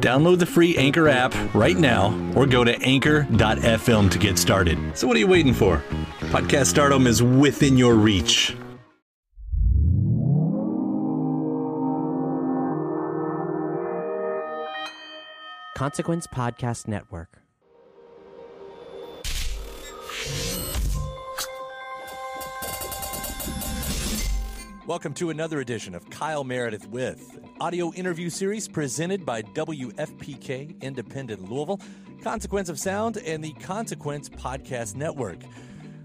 Download the free Anchor app right now or go to anchor.fm to get started. So, what are you waiting for? Podcast stardom is within your reach. Consequence Podcast Network. Welcome to another edition of Kyle Meredith with, an audio interview series presented by WFPK Independent Louisville, Consequence of Sound, and the Consequence Podcast Network.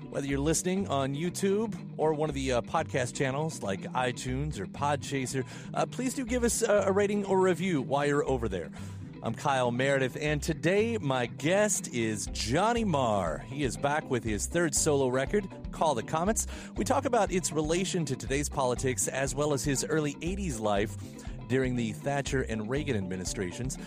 Whether you're listening on YouTube or one of the uh, podcast channels like iTunes or Podchaser, uh, please do give us a, a rating or review while you're over there. I'm Kyle Meredith, and today my guest is Johnny Marr. He is back with his third solo record, Call the Comets. We talk about its relation to today's politics as well as his early 80s life during the Thatcher and Reagan administrations.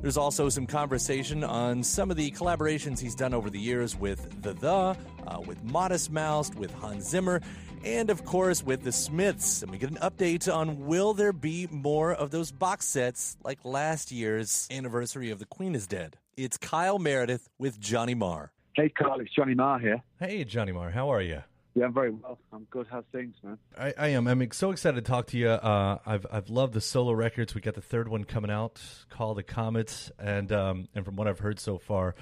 There's also some conversation on some of the collaborations he's done over the years with The The, uh, with Modest Mouse, with Hans Zimmer, and of course with the Smiths. And we get an update on will there be more of those box sets like last year's anniversary of The Queen is Dead? It's Kyle Meredith with Johnny Marr. Hey, Carl, it's Johnny Marr here. Hey, Johnny Marr, how are you? Yeah, I'm very well. I'm good. How's things, man? I, I am. I'm so excited to talk to you. Uh, I've I've loved the solo records. We got the third one coming out called The Comets, and um, and from what I've heard so far,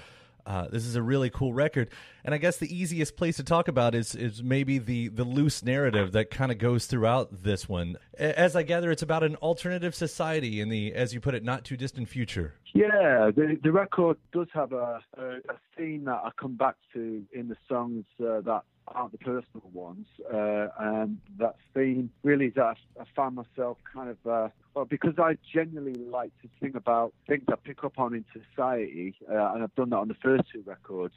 uh, this is a really cool record. And I guess the easiest place to talk about is is maybe the the loose narrative that kind of goes throughout this one. As I gather, it's about an alternative society in the, as you put it, not too distant future. Yeah, the the record does have a a, a theme that I come back to in the songs uh, that aren't the personal ones, uh, and that theme really that I, found myself kind of uh, well because I genuinely like to sing about things I pick up on in society, uh, and I've done that on the first two records.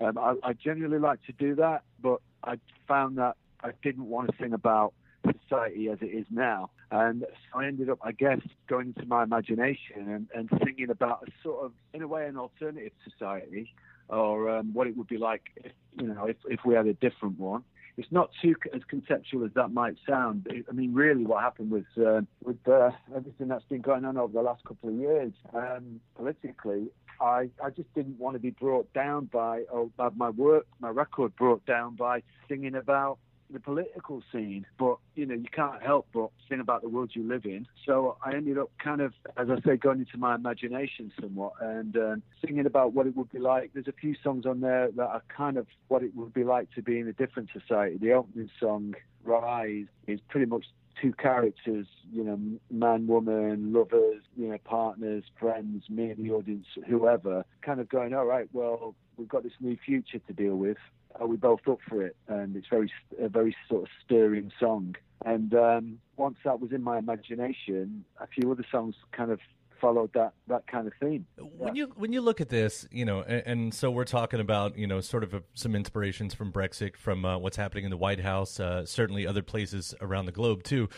Um, I, I genuinely like to do that, but I found that I didn't want to sing about society as it is now. And so I ended up, I guess, going into my imagination and, and thinking about a sort of, in a way, an alternative society or um, what it would be like if, you know, if, if we had a different one. It's not too as conceptual as that might sound. I mean, really, what happened was uh, with uh, everything that's been going on over the last couple of years um, politically. I, I just didn't want to be brought down by, or have my work, my record brought down by singing about the political scene, but you know you can't help but think about the world you live in. So I ended up kind of, as I say, going into my imagination somewhat and um, singing about what it would be like. There's a few songs on there that are kind of what it would be like to be in a different society. The opening song, "Rise," is pretty much two characters, you know, man, woman, lovers, you know, partners, friends, me and the audience, whoever, kind of going, all right, well, we've got this new future to deal with. Are we both up for it? And it's very, a very sort of stirring song. And um, once that was in my imagination, a few other songs kind of followed that that kind of theme. When you when you look at this, you know, and, and so we're talking about you know sort of a, some inspirations from Brexit, from uh, what's happening in the White House, uh, certainly other places around the globe too.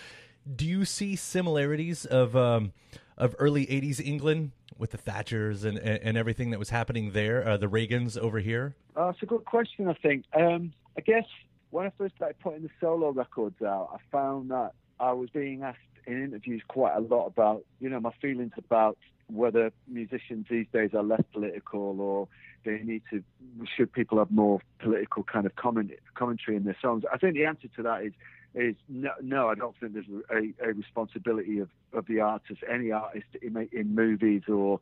Do you see similarities of um, of early '80s England with the Thatchers and, and, and everything that was happening there, uh, the Reagans over here? Uh, it's a good question. I think. Um, I guess when I first started putting the solo records out, I found that I was being asked in interviews quite a lot about, you know, my feelings about whether musicians these days are less political or they need to, should people have more political kind of comment, commentary in their songs. I think the answer to that is, is no, no I don't think there's a, a responsibility of, of the artist, any artist in, in movies or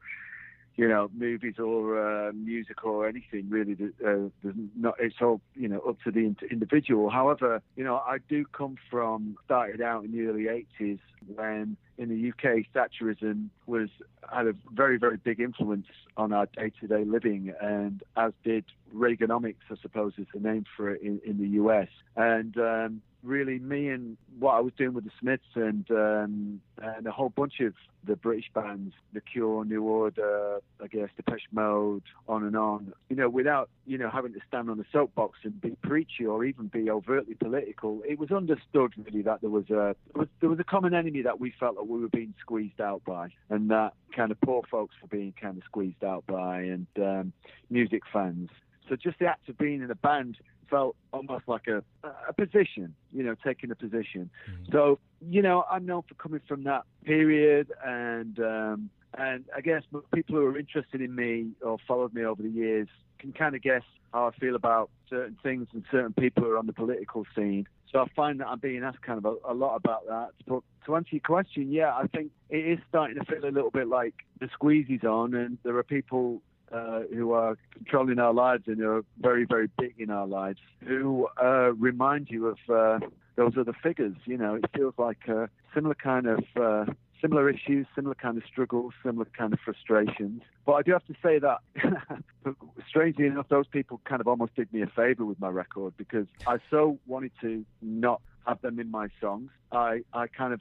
you know, movies or uh, music or anything really. Uh, not, it's all you know up to the individual. However, you know, I do come from started out in the early '80s when in the UK Thatcherism was had a very very big influence on our day-to-day living, and as did Reaganomics, I suppose is the name for it in, in the US. And um, really me and what I was doing with the Smiths and um, and a whole bunch of the British bands, The Cure, New Order, I guess Depeche Mode, on and on. You know, without you know having to stand on a soapbox and be preachy or even be overtly political, it was understood really that there was a there was, there was a common enemy that we felt that we were being squeezed out by, and that kind of poor folks were being kind of squeezed out by, and um, music fans. So just the act of being in a band felt almost like a, a position, you know, taking a position. Mm-hmm. So, you know, I'm known for coming from that period and, um, and I guess people who are interested in me or followed me over the years can kind of guess how I feel about certain things and certain people who are on the political scene. So I find that I'm being asked kind of a, a, lot about that. But to answer your question, yeah, I think it is starting to feel a little bit like the squeeze is on, and there are people uh, who are controlling our lives and who are very, very big in our lives, who uh, remind you of uh, those other figures. You know, it feels like a similar kind of uh, similar issues, similar kind of struggles, similar kind of frustrations. But I do have to say that, strangely enough, those people kind of almost did me a favor with my record because I so wanted to not have them in my songs. I, I kind of,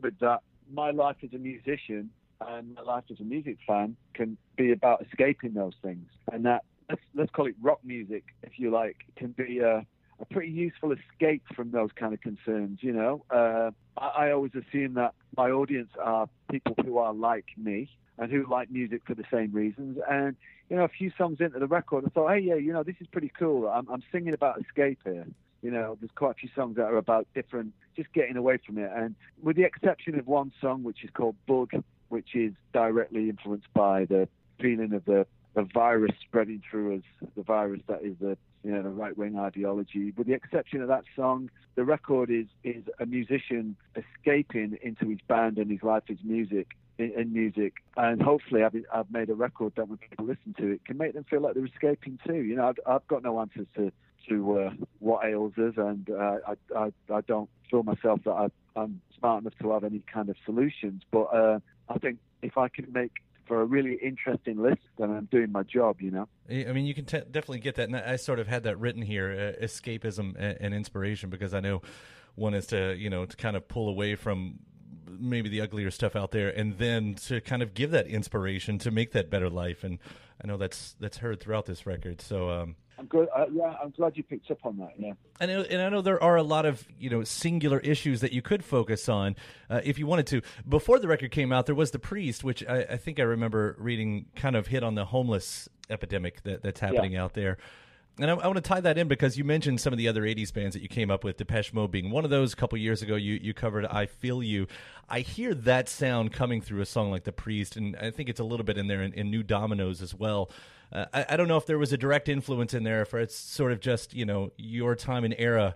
with that, my life as a musician and my life as a music fan can be about escaping those things. And that let's, let's call it rock music, if you like, can be a, a pretty useful escape from those kind of concerns. You know, uh, I, I always assume that my audience are people who are like me and who like music for the same reasons. And you know, a few songs into the record, I thought, hey, yeah, you know, this is pretty cool. I'm, I'm singing about escape here. You know, there's quite a few songs that are about different, just getting away from it. And with the exception of one song, which is called Bug, which is directly influenced by the feeling of the, the virus spreading through us, the virus that is the you know the right wing ideology. With the exception of that song, the record is is a musician escaping into his band and his life, his music, in, in, music, and hopefully I've, I've made a record that when people listen to it can make them feel like they're escaping too. You know, I've, I've got no answers to to uh, what ails us, and uh, I, I I don't feel myself that I, I'm smart enough to have any kind of solutions, but uh, I think if I can make for a really interesting list, then I'm doing my job, you know. I mean, you can definitely get that. And I sort of had that written here uh, escapism and, and, inspiration because I know one is to, you know, to kind of pull away from maybe the uglier stuff out there and then to kind of give that inspiration to make that better life. And I know that's that's heard throughout this record. So, um, I'm good. Uh, yeah, I'm glad you picked up on that. Yeah, and and I know there are a lot of you know singular issues that you could focus on uh, if you wanted to. Before the record came out, there was the priest, which I, I think I remember reading kind of hit on the homeless epidemic that, that's happening yeah. out there. And I, I, want to tie that in because you mentioned some of the other 80s bands that you came up with, Depeche Mode being one of those. A couple years ago, you, you covered I Feel You. I hear that sound coming through a song like The Priest, and I think it's a little bit in there in, in New Dominions as well. Uh, I, I, don't know if there was a direct influence in there, if it's sort of just you know your time and era,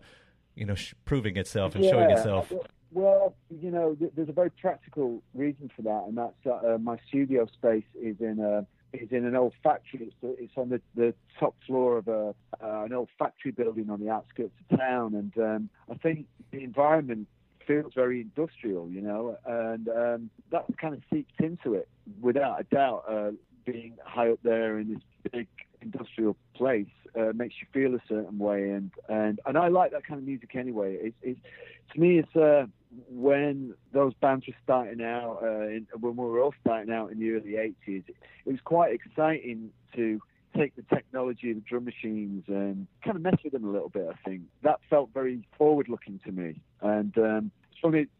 you know, sh- proving itself and yeah. showing itself. Well, you know, th- there's a very practical reason for that, and that's uh, my studio space is in a is in an old factory. It's, it's on the, the top floor of a uh, an old factory building on the outskirts of town, and um, I think the environment feels very industrial, you know, and um, that kind of seeped into it without a doubt. Uh, being high up there in this big industrial place uh, makes you feel a certain way, and and and I like that kind of music anyway. It's, it's to me, it's uh, when those bands were starting out, uh, in, when we were all starting out in the early '80s. It was quite exciting to take the technology of the drum machines and kind of mess with them a little bit. I think that felt very forward-looking to me, and um, it's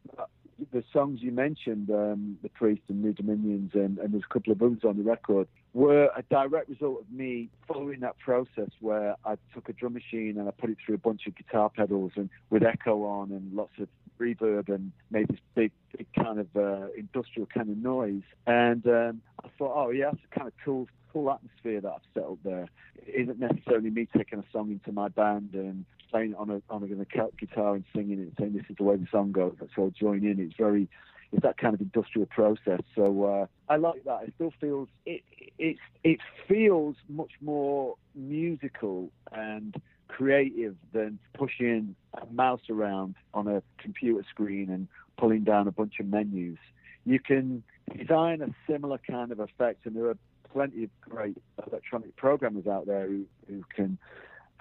the songs you mentioned, um, The Priest and New Dominions, and, and there's a couple of others on the record, were a direct result of me following that process where I took a drum machine and I put it through a bunch of guitar pedals and with echo on and lots of reverb and made this big, big kind of uh, industrial kind of noise. And um, I thought, oh yeah, that's a kind of cool, cool atmosphere that I've set up there. It isn't necessarily me taking a song into my band and playing on a on a guitar and singing and saying this is the way the song goes. So I'll join in. It's very it's that kind of industrial process. So uh, I like that. It still feels it it it feels much more musical and creative than pushing a mouse around on a computer screen and pulling down a bunch of menus. You can design a similar kind of effect, and there are plenty of great electronic programmers out there who, who can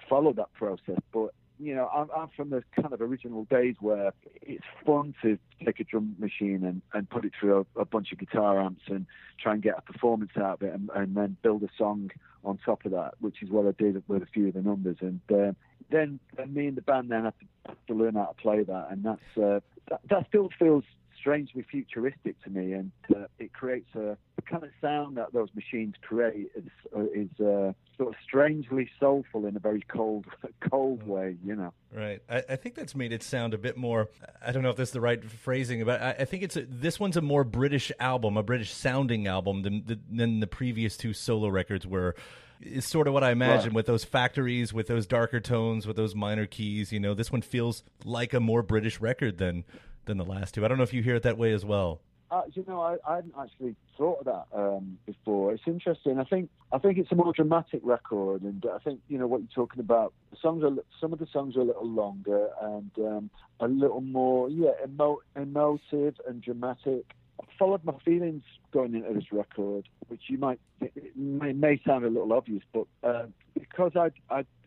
follow that process. But you know, I'm, I'm, from the kind of original days where it's fun to take a drum machine and, and put it through a, a bunch of guitar amps and try and get a performance out of it and, and, then build a song on top of that, which is what I did with a few of the numbers. And uh, then, me and the band then have to, to learn how to play that, and that's uh, that, that still feels strangely futuristic to me, and uh, it creates a the kind of sound that those machines create is, uh, is uh, sort of strangely soulful in a very cold, cold way, you know. Right. I, I, think that's made it sound a bit more. I don't know if that's the right phrasing, but I, I think it's a, this one's a more British album, a British sounding album than the, than the previous two solo records were. Is sort of what I imagine right. with those factories, with those darker tones, with those minor keys. You know, this one feels like a more British record than than the last two. I don't know if you hear it that way as well. Uh, you know, I, I hadn't actually thought of that um, before. It's interesting. I think I think it's a more dramatic record, and I think you know what you're talking about. The songs are some of the songs are a little longer and um, a little more, yeah, emo- emotive and dramatic. I followed my feelings going into this record, which you might it may, may sound a little obvious, but uh, because I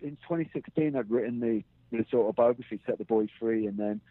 in 2016 I'd written the this autobiography, Set the Boy Free, and then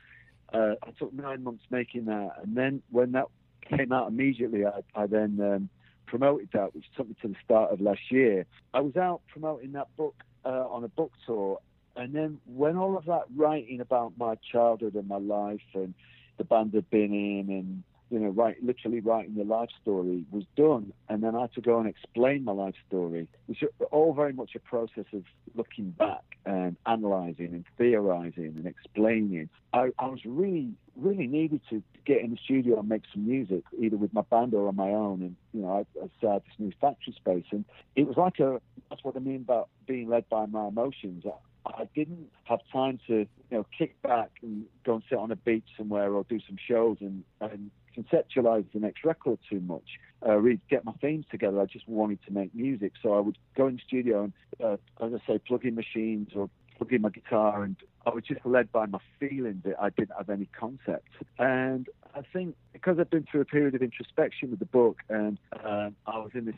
uh, I took nine months making that, and then when that came out immediately, I, I then um, promoted that, which took me to the start of last year. I was out promoting that book uh, on a book tour, and then when all of that writing about my childhood and my life and the band I'd been in and you know, write, literally writing the life story was done, and then I had to go and explain my life story, which are all very much a process of looking back and analysing and theorising and explaining. I, I was really, really needed to get in the studio and make some music, either with my band or on my own, and you know, I, I started this new factory space, and it was like a, that's what I mean about being led by my emotions. I, I didn't have time to, you know, kick back and go and sit on a beach somewhere or do some shows and, and conceptualize the next record too much, uh, really get my themes together. I just wanted to make music. So I would go in studio and, uh, as I say, plug in machines or plug in my guitar and I was just led by my feelings. I didn't have any concept. And I think because I've been through a period of introspection with the book and um, I was in this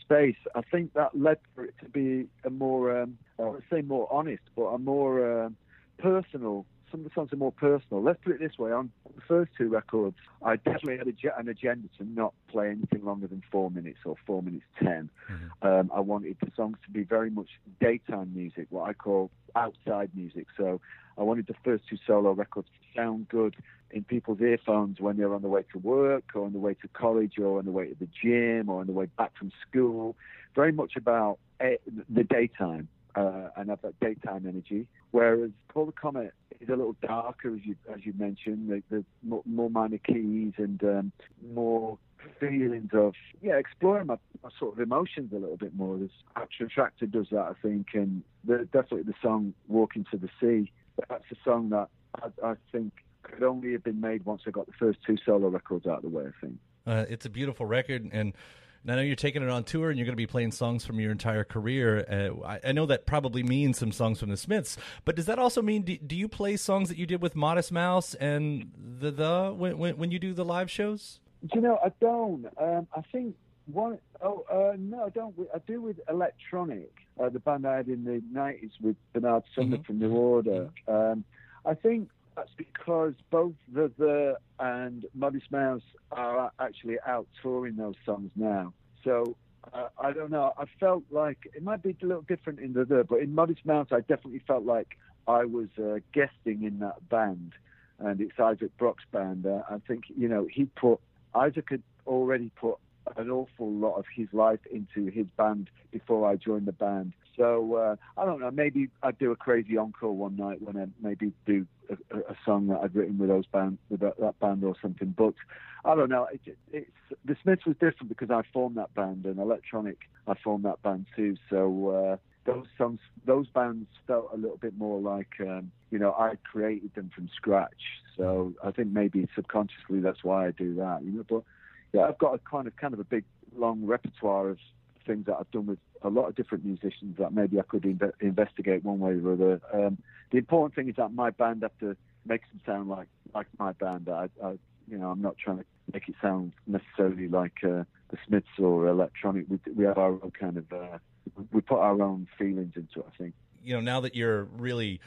space, I think that led for it to be a more, um, I would say more honest, but a more um, personal some of the songs are more personal. Let's put it this way: on the first two records, I definitely had a, an agenda to not play anything longer than four minutes or four minutes 10 mm-hmm. um, I wanted the songs to be very much daytime music, what I call outside music. So I wanted the first two solo records to sound good in people's earphones when they're on the way to work or on the way to college or on the way to the gym or on the way back from school. Very much about eh, the daytime uh, and have that daytime energy. Whereas Call the Comet is a little darker, as you as you mentioned. Like there's more, more minor keys and um, more feelings of yeah, exploring my, my, sort of emotions a little bit more. There's Actor Attractor does that, I think, and the, definitely the song "Walk Into the Sea." That's a song that I, I think could only have been made once I got the first two solo records out of the way. I think uh, it's a beautiful record and Now, I know you're taking it on tour and you're going to be playing songs from your entire career. Uh, I, I, know that probably means some songs from the Smiths, but does that also mean do, do you play songs that you did with Modest Mouse and The The when, when, when you do the live shows? You know, I don't. Um, I think one oh uh, no, I don't. I do with Electronic, uh, the band I had in the '90s with Bernard Sumner mm-hmm. from New Order. Um, I think that's because both The The and Modest Mouse are actually out touring those songs now. So uh, I don't know. I felt like it might be a little different in The The, but in Modest Mouse, I definitely felt like I was uh, guesting in that band, and it's Isaac Brock's band. Uh, I think you know he put Isaac had already put an awful lot of his life into his band before I joined the band. So uh, I don't know. Maybe I'd do a crazy encore one night when I maybe do a, a song that I'd written with those band with that, that band or something. But I don't know. It, it's the Smiths was different because I formed that band and Electronic. I formed that band too. So uh, those songs, those bands felt a little bit more like um, you know I created them from scratch. So I think maybe subconsciously that's why I do that. You know, but yeah, I've got a kind of kind of a big long repertoire of things that I've done with a lot of different musicians that maybe I could inve- investigate one way or other. Um, the important thing is that my band have to make them sound like like my band. I, I you know, I'm not trying to make it sound necessarily like uh, the Smiths or Electronic. We, we have our own kind of, uh, we put our own feelings into it. I think. You know, now that you're really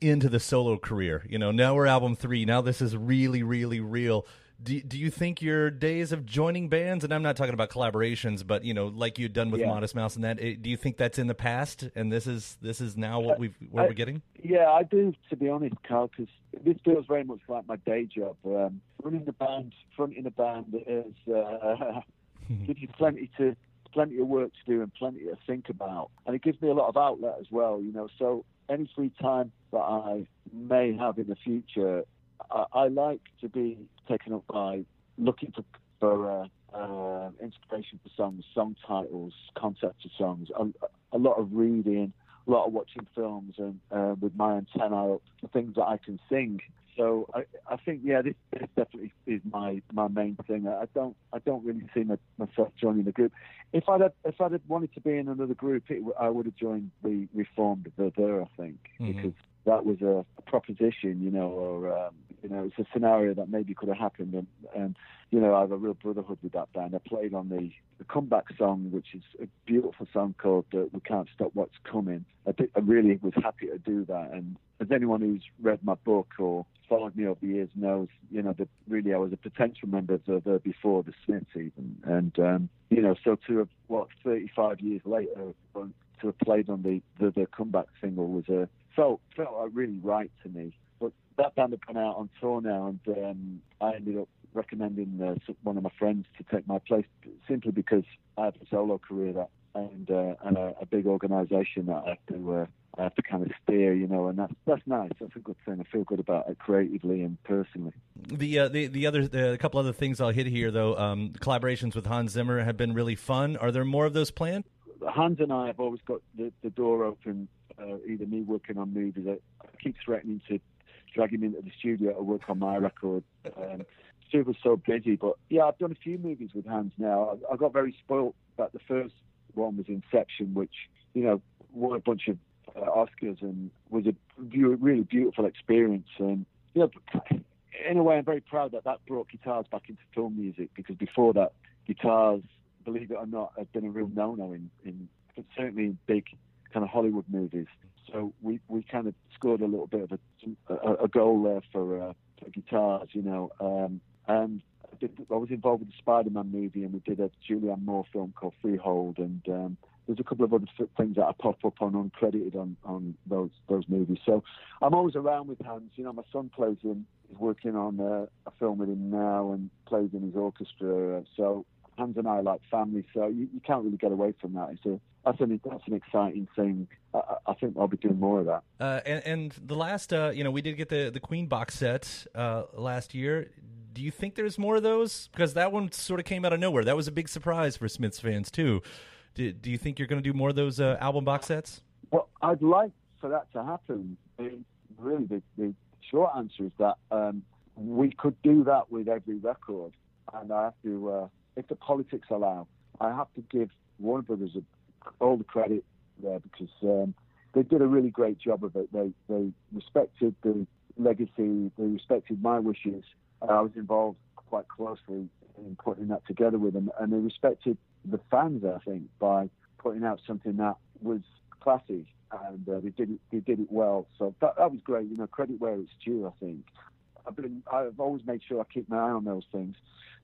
into the solo career, you know, now we're album three. Now this is really, really real do, do you think your days of joining bands and i'm not talking about collaborations but you know like you'd done with yeah. Modest Mouse and that do you think that's in the past and this is this is now what we've what I, we're getting yeah i do to be honest carl because this feels very much like my day job um, running the band fronting a band is uh, gives you plenty to plenty of work to do and plenty to think about and it gives me a lot of outlet as well you know so any free time that i may have in the future I, I like to be taken up by looking for, for uh, uh, inspiration for songs, song titles, concepts of songs, a, a, lot of reading, a lot of watching films, and uh, with my antenna up for things that I can sing. So I, I think yeah, this, this definitely is my, my main thing. I don't I don't really see my, myself joining the group. If I'd have, if I'd wanted to be in another group, it, I would have joined the reformed There, I think, mm-hmm. because that was a, a proposition, you know, or um, you know, it's a scenario that maybe could have happened, and, and you know, I have a real brotherhood with that band. I played on the, the comeback song, which is a beautiful song called uh, "We Can't Stop What's Coming." I, I really was happy to do that, and as anyone who's read my book or followed me over the years knows, you know, that really I was a potential member of the, the before the Smiths even, and um, you know, so to have what 35 years later to have played on the, the, the comeback single was a felt felt like really right to me. But that band had gone out on tour now, and um, I ended up recommending uh, one of my friends to take my place simply because I have a solo career that and uh, and a, a big organisation that I have to uh, I have to kind of steer, you know, and that's that's nice. That's a good thing. I feel good about it creatively and personally. The uh, the the other the, a couple other things I'll hit here though. Um, collaborations with Hans Zimmer have been really fun. Are there more of those planned? Hans and I have always got the, the door open uh, either me working on movies. I, I, keep threatening to drag him into the studio to work on my record. Um, was so busy, but yeah, I've done a few movies with Hans now. I, I got very spoilt that the first one was Inception, which you know won a bunch of uh, Oscars and was a really beautiful experience. And you know, in a way, I'm very proud that that brought guitars back into film music because before that, guitars, believe it or not, had been a real no-no in, in certainly in big kind of Hollywood movies. So we, we kind of scored a little bit of a, a, a goal there for, uh, for guitars, you know. Um, and I, did, I, was involved with the Spider-Man movie, and we did a Julianne Moore film called Freeheld, and um, there's a couple of other things that I pop up on uncredited on, on those those movies. So I'm always around with Hans. You know, my son plays in, he's working on uh, a film with him now and plays in his orchestra. So Hans and I like family, so you, you can't really get away from that. It's a, that's an that's an exciting thing. I, I think I'll be doing more of that. Uh, and, and the last, uh, you know, we did get the the Queen box set uh, last year. Do you think there's more of those? Because that one sort of came out of nowhere. That was a big surprise for Smiths fans too. Do, do you think you're going to do more of those uh, album box sets? Well, I'd like for that to happen. really, the, the short answer is that um, we could do that with every record, and I have to uh, if the politics allow. I have to give Warner Brothers all the credit there because um, they did a really great job of it. They they respected the legacy. They respected my wishes. I was involved quite closely in putting that together with them, and they respected the fans. I think by putting out something that was classy and uh, they did it. They did it well. So that, that was great. You know, credit where it's due. I think. I've been. I've always made sure I keep my eye on those things.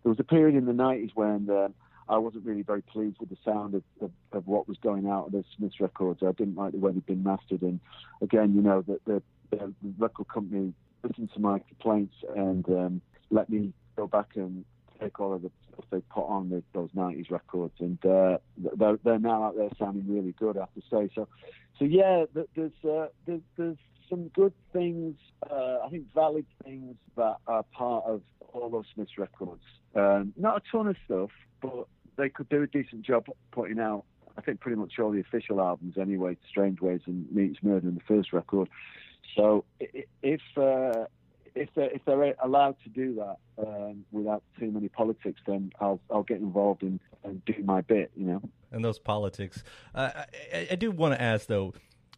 There was a period in the '90s when uh, I wasn't really very pleased with the sound of, of, of, what was going out of the Smiths records. I didn't like the way they'd been mastered. And again, you know, the, the, the record company listened to my complaints and um, let me go back and take all of the stuff they put on the, those 90s records. And uh, they're, they're now out there sounding really good, I have to say. So, so yeah, there's, uh, there's, there's some good things, uh, I think valid things that are part of all of Smiths records. Um, not a ton of stuff, but they could do a decent job putting out. I think pretty much all the official albums anyway. Strange Ways and Meets Murder in the first record. So if uh, if they're, if they're allowed to do that um, without too many politics, then I'll I'll get involved and, and do my bit. You know. And those politics. Uh, I, I do want to ask though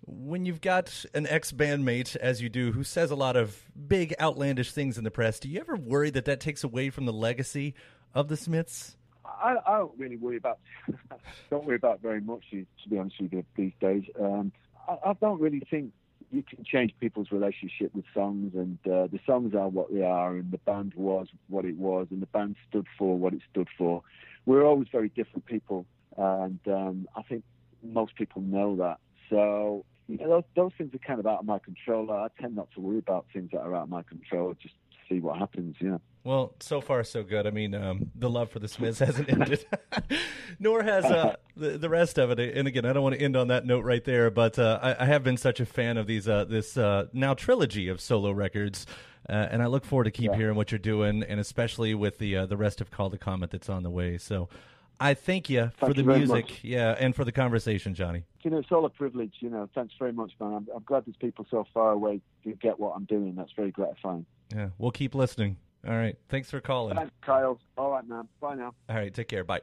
when you've got an ex bandmate, as you do, who says a lot of big, outlandish things in the press, do you ever worry that that takes away from the legacy of the Smiths? I, I don't really worry about don't worry about very much to be honest with you these days. Um, I, I, don't really think you can change people's relationship with songs, and uh, the songs are what they are, and the band was what it was, and the band stood for what it stood for. We're always very different people, and um, I think most people know that. So you know, those, those things are kind of out of my control. I tend not to worry about things that are out of my control. Just see what happens. Yeah. Well, so far so good. I mean, um, the love for the Smiths hasn't ended, nor has uh, the, the rest of it. And again, I don't want to end on that note right there, but uh, I, I, have been such a fan of these uh, this uh, now trilogy of solo records. Uh, and I look forward to keep yeah. hearing what you're doing, and especially with the uh, the rest of Call the Comet that's on the way. So, I thank you thank for the you music, yeah, and for the conversation, Johnny. You know, it's all a privilege. You know, thanks very much, man. I'm, I'm glad there's people so far away who get what I'm doing. That's very gratifying. Yeah, we'll keep listening. All right, thanks for calling. Thanks, Kyle. All right, man. Bye now. All right, take care. Bye.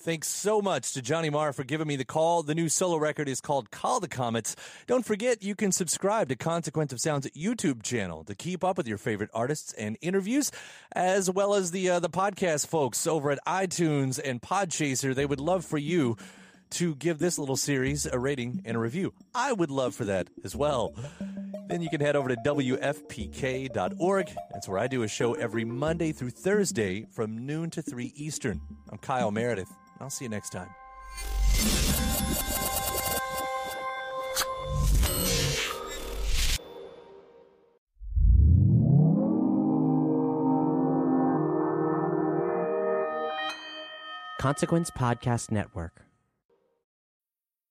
Thanks so much to Johnny Marr for giving me the call. The new solo record is called Call the Comets. Don't forget, you can subscribe to Consequence of Sound's YouTube channel to keep up with your favorite artists and interviews, as well as the uh, the podcast folks over at iTunes and Podchaser. They would love for you to give this little series a rating and a review. I would love for that as well. Then you can head over to WFPK.org. That's where I do a show every Monday through Thursday from noon to 3 Eastern. I'm Kyle Meredith. I'll see you next time. Consequence Podcast Network.